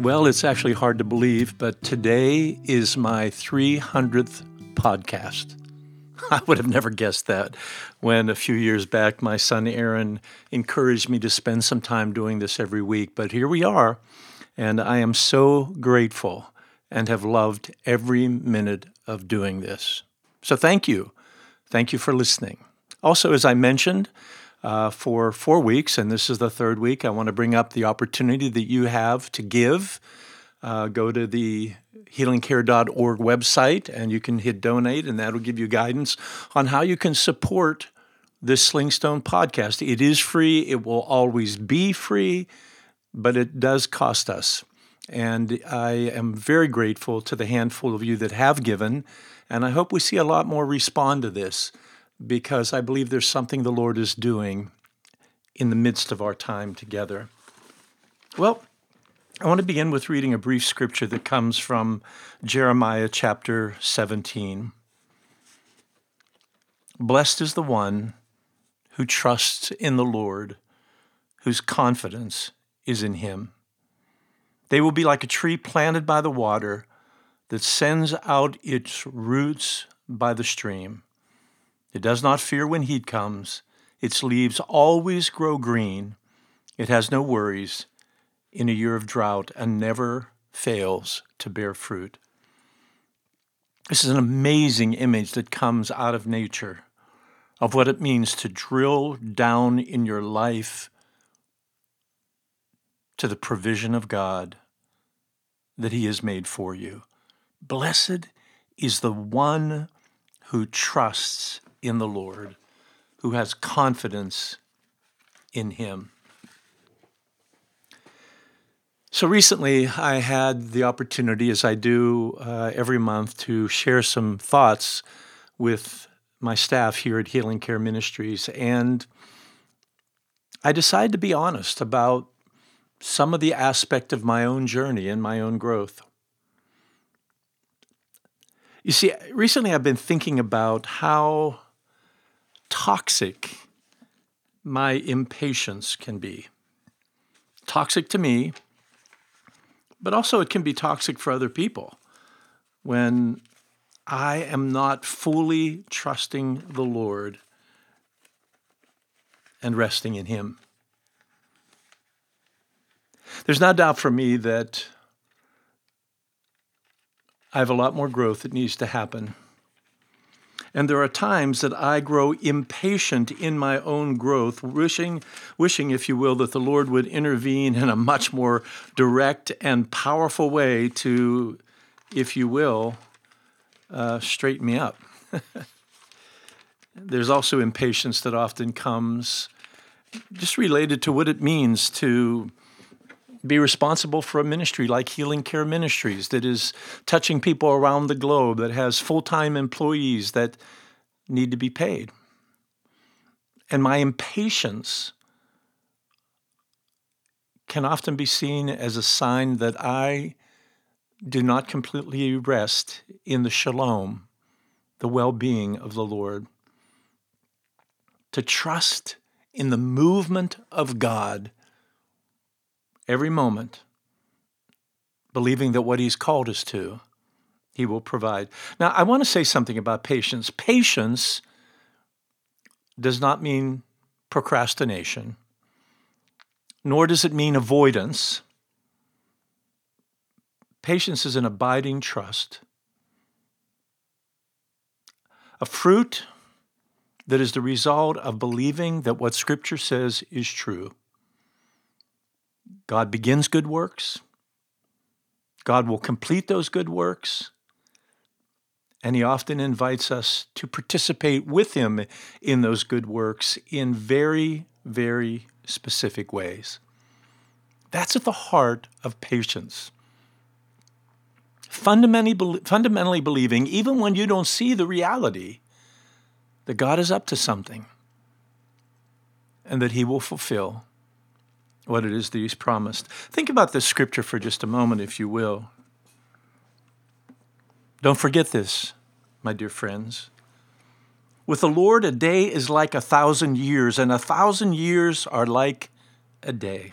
Well, it's actually hard to believe, but today is my 300th podcast. I would have never guessed that when a few years back my son Aaron encouraged me to spend some time doing this every week. But here we are, and I am so grateful and have loved every minute of doing this. So thank you. Thank you for listening. Also, as I mentioned, uh, for four weeks, and this is the third week. I want to bring up the opportunity that you have to give. Uh, go to the healingcare.org website and you can hit donate, and that'll give you guidance on how you can support this Slingstone podcast. It is free, it will always be free, but it does cost us. And I am very grateful to the handful of you that have given, and I hope we see a lot more respond to this because I believe there's something the Lord is doing in the midst of our time together. Well, I want to begin with reading a brief scripture that comes from Jeremiah chapter 17. Blessed is the one who trusts in the Lord, whose confidence is in him. They will be like a tree planted by the water that sends out its roots by the stream. It does not fear when heat comes. Its leaves always grow green. It has no worries in a year of drought and never fails to bear fruit. This is an amazing image that comes out of nature of what it means to drill down in your life to the provision of God that He has made for you. Blessed is the one who trusts in the Lord, who has confidence in Him. So recently, I had the opportunity, as I do uh, every month, to share some thoughts with my staff here at Healing Care Ministries. And I decided to be honest about some of the aspect of my own journey and my own growth. You see, recently I've been thinking about how toxic my impatience can be. Toxic to me, but also it can be toxic for other people when I am not fully trusting the Lord and resting in Him. There's no doubt for me that I have a lot more growth that needs to happen and there are times that I grow impatient in my own growth, wishing, wishing, if you will, that the Lord would intervene in a much more direct and powerful way to, if you will, uh, straighten me up. There's also impatience that often comes just related to what it means to be responsible for a ministry like Healing Care Ministries that is touching people around the globe, that has full time employees that need to be paid. And my impatience can often be seen as a sign that I do not completely rest in the shalom, the well being of the Lord. To trust in the movement of God every moment, believing that what He's called us to, He will provide. Now, I want to say something about patience. Patience does not mean procrastination, nor does it mean avoidance. Patience is an abiding trust. A fruit that is the result of believing that what Scripture says is true. God begins good works. God will complete those good works. And He often invites us to participate with Him in those good works in very, very specific ways. That's at the heart of patience. Fundamentally, fundamentally believing, even when you don't see the reality, that God is up to something and that He will fulfill what it is that He's promised. Think about this scripture for just a moment, if you will. Don't forget this, my dear friends. With the Lord, a day is like a thousand years, and a thousand years are like a day.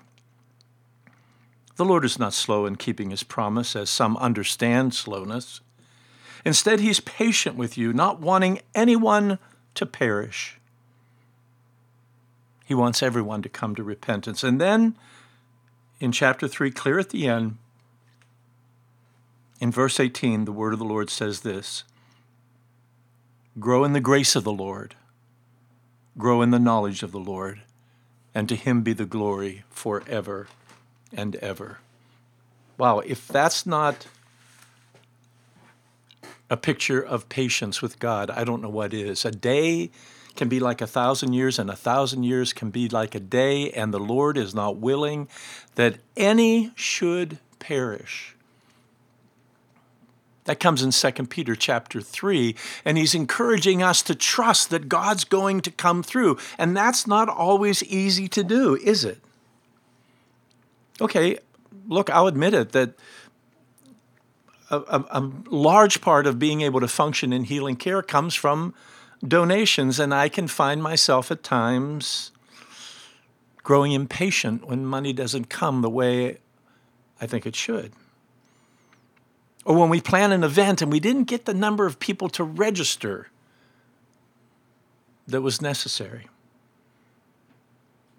The Lord is not slow in keeping his promise, as some understand slowness. Instead, he's patient with you, not wanting anyone to perish. He wants everyone to come to repentance. And then in chapter 3, clear at the end, in verse 18, the word of the Lord says this Grow in the grace of the Lord, grow in the knowledge of the Lord, and to him be the glory forever and ever. Wow, if that's not a picture of patience with God, I don't know what is. A day can be like a thousand years, and a thousand years can be like a day, and the Lord is not willing that any should perish. That comes in 2 Peter chapter 3, and he's encouraging us to trust that God's going to come through. And that's not always easy to do, is it? Okay, look, I'll admit it that a, a, a, large part of being able to function in healing care comes from donations, and I can find myself at times growing impatient when money doesn't come the way I think it should. Or when we plan an event and we didn't get the number of people to register that was necessary.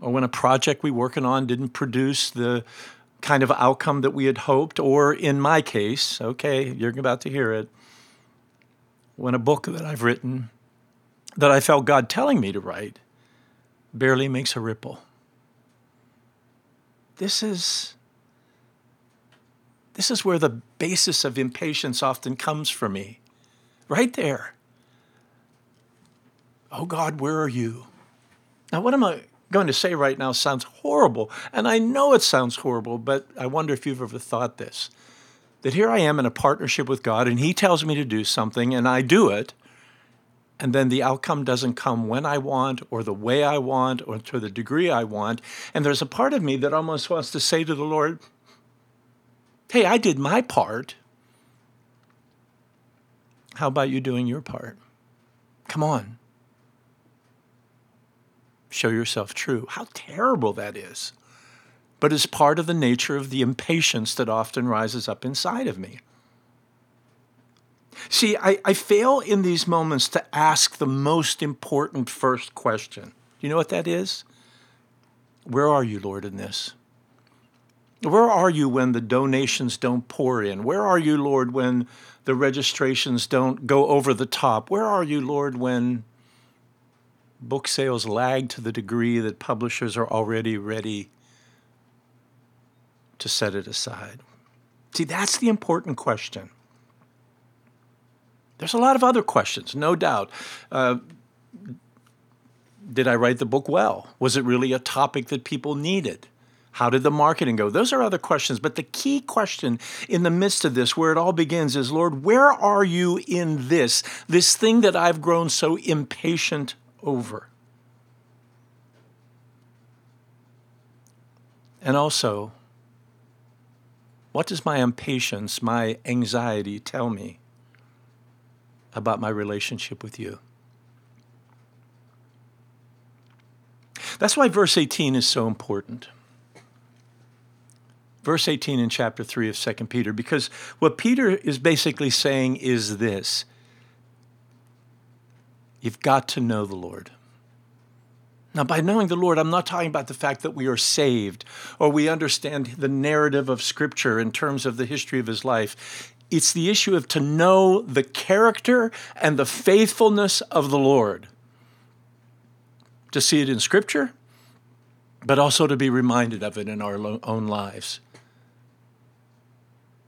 Or when a project we're working on didn't produce the kind of outcome that we had hoped, or in my case, okay, you're about to hear it, when a book that I've written that I felt God telling me to write barely makes a ripple. This is this is where the basis of impatience often comes for me. Right there. Oh God, where are you? Now, what am I going to say right now sounds horrible. And I know it sounds horrible, but I wonder if you've ever thought this that here I am in a partnership with God, and He tells me to do something, and I do it. And then the outcome doesn't come when I want, or the way I want, or to the degree I want. And there's a part of me that almost wants to say to the Lord, Hey, I did my part. How about you doing your part? Come on show yourself true. How terrible that is. But it's part of the nature of the impatience that often rises up inside of me. See, I, I fail in these moments to ask the most important first question. Do you know what that is? Where are you, Lord, in this? Where are you when the donations don't pour in? Where are you, Lord, when the registrations don't go over the top? Where are you, Lord, when book sales lag to the degree that publishers are already ready to set it aside? See, that's the important question. There's a lot of other questions, no doubt. Uh, did I write the book well? Was it really a topic that people needed? How did the marketing go? Those are other questions. But the key question in the midst of this, where it all begins, is Lord, where are you in this? This thing that I've grown so impatient over. And also, what does my impatience, my anxiety tell me about my relationship with you? That's why verse 18 is so important. Verse 18 in chapter 3 of 2 Peter, because what Peter is basically saying is this You've got to know the Lord. Now, by knowing the Lord, I'm not talking about the fact that we are saved or we understand the narrative of Scripture in terms of the history of his life. It's the issue of to know the character and the faithfulness of the Lord. To see it in Scripture, but also to be reminded of it in our own lives.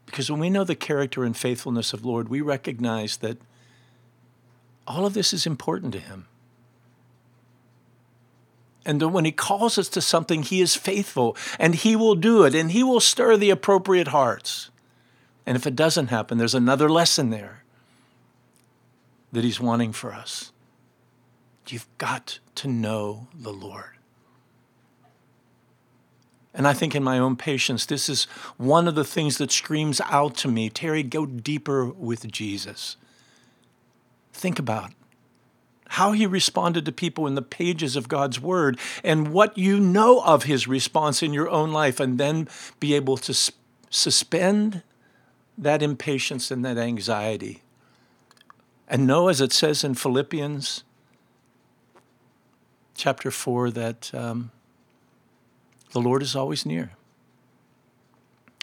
Because when we know the character and faithfulness of Lord, we recognize that all of this is important to him. And when he calls us to something, he is faithful and he will do it and he will stir the appropriate hearts. And if it doesn't happen, there's another lesson there that he's wanting for us. You've got to know the Lord. And I think in my own patience, this is one of the things that screams out to me Terry, go deeper with Jesus. Think about how he responded to people in the pages of God's word, and what you know of his response in your own life, and then be able to suspend that impatience and that anxiety. And know, as it says in Philippians chapter 4, that um, the Lord is always near.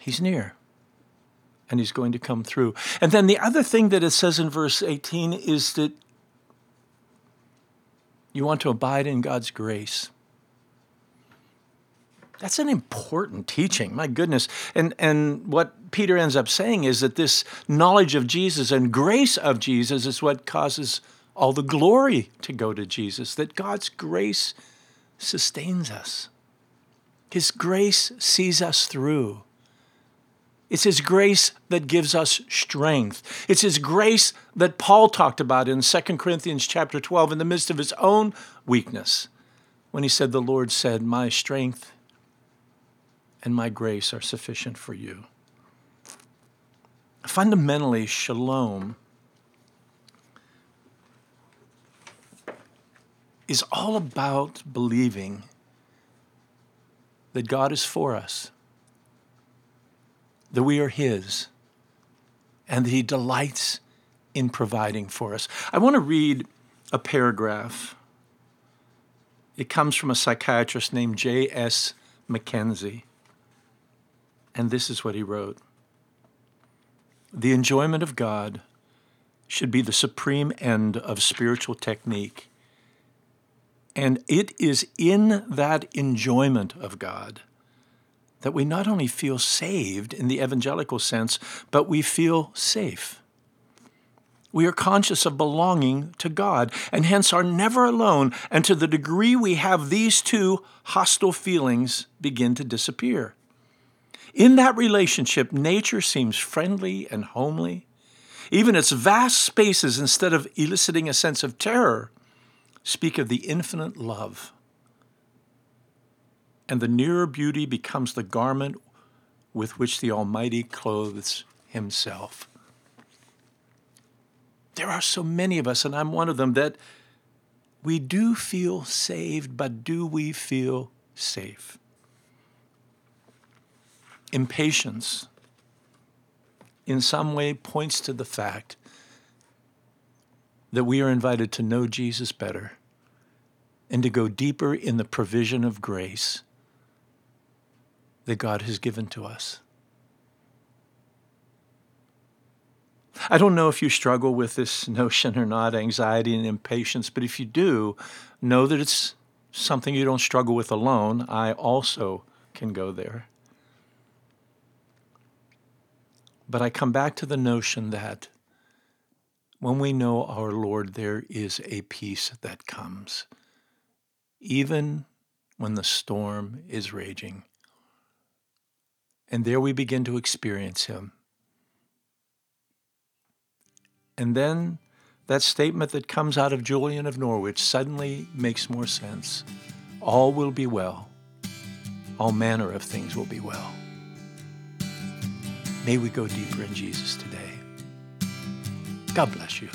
He's near. And he's going to come through. And then the other thing that it says in verse 18 is that you want to abide in God's grace. That's an important teaching, my goodness. And, and what Peter ends up saying is that this knowledge of Jesus and grace of Jesus is what causes all the glory to go to Jesus, that God's grace sustains us. His grace sees us through. It's His grace that gives us strength. It's His grace that Paul talked about in 2 Corinthians chapter 12 in the midst of his own weakness when he said, The Lord said, My strength and my grace are sufficient for you. Fundamentally, shalom is all about believing that God is for us that we are His and that He delights in providing for us. I want to read a paragraph. It comes from a psychiatrist named J.S. Mackenzie. And this is what he wrote The enjoyment of God should be the supreme end of spiritual technique. And it is in that enjoyment of God that we not only feel saved in the evangelical sense, but we feel safe. We are conscious of belonging to God and hence are never alone. And to the degree we have these two hostile feelings begin to disappear. In that relationship, nature seems friendly and homely. Even its vast spaces, instead of eliciting a sense of terror, speak of the infinite love and the nearer beauty becomes the garment with which the Almighty clothes Himself. There are so many of us, and I'm one of them, that we do feel saved, but do we feel safe? Impatience, in some way, points to the fact that we are invited to know Jesus better and to go deeper in the provision of grace that God has given to us. I don't know if you struggle with this notion or not, anxiety and impatience, but if you do, know that it's something you don't struggle with alone. I also can go there. But I come back to the notion that when we know our Lord, there is a peace that comes, even when the storm is raging. And there we begin to experience Him. And then that statement that comes out of Julian of Norwich suddenly makes more sense. All will be well. All manner of things will be well. May we go deeper in Jesus today. God bless you.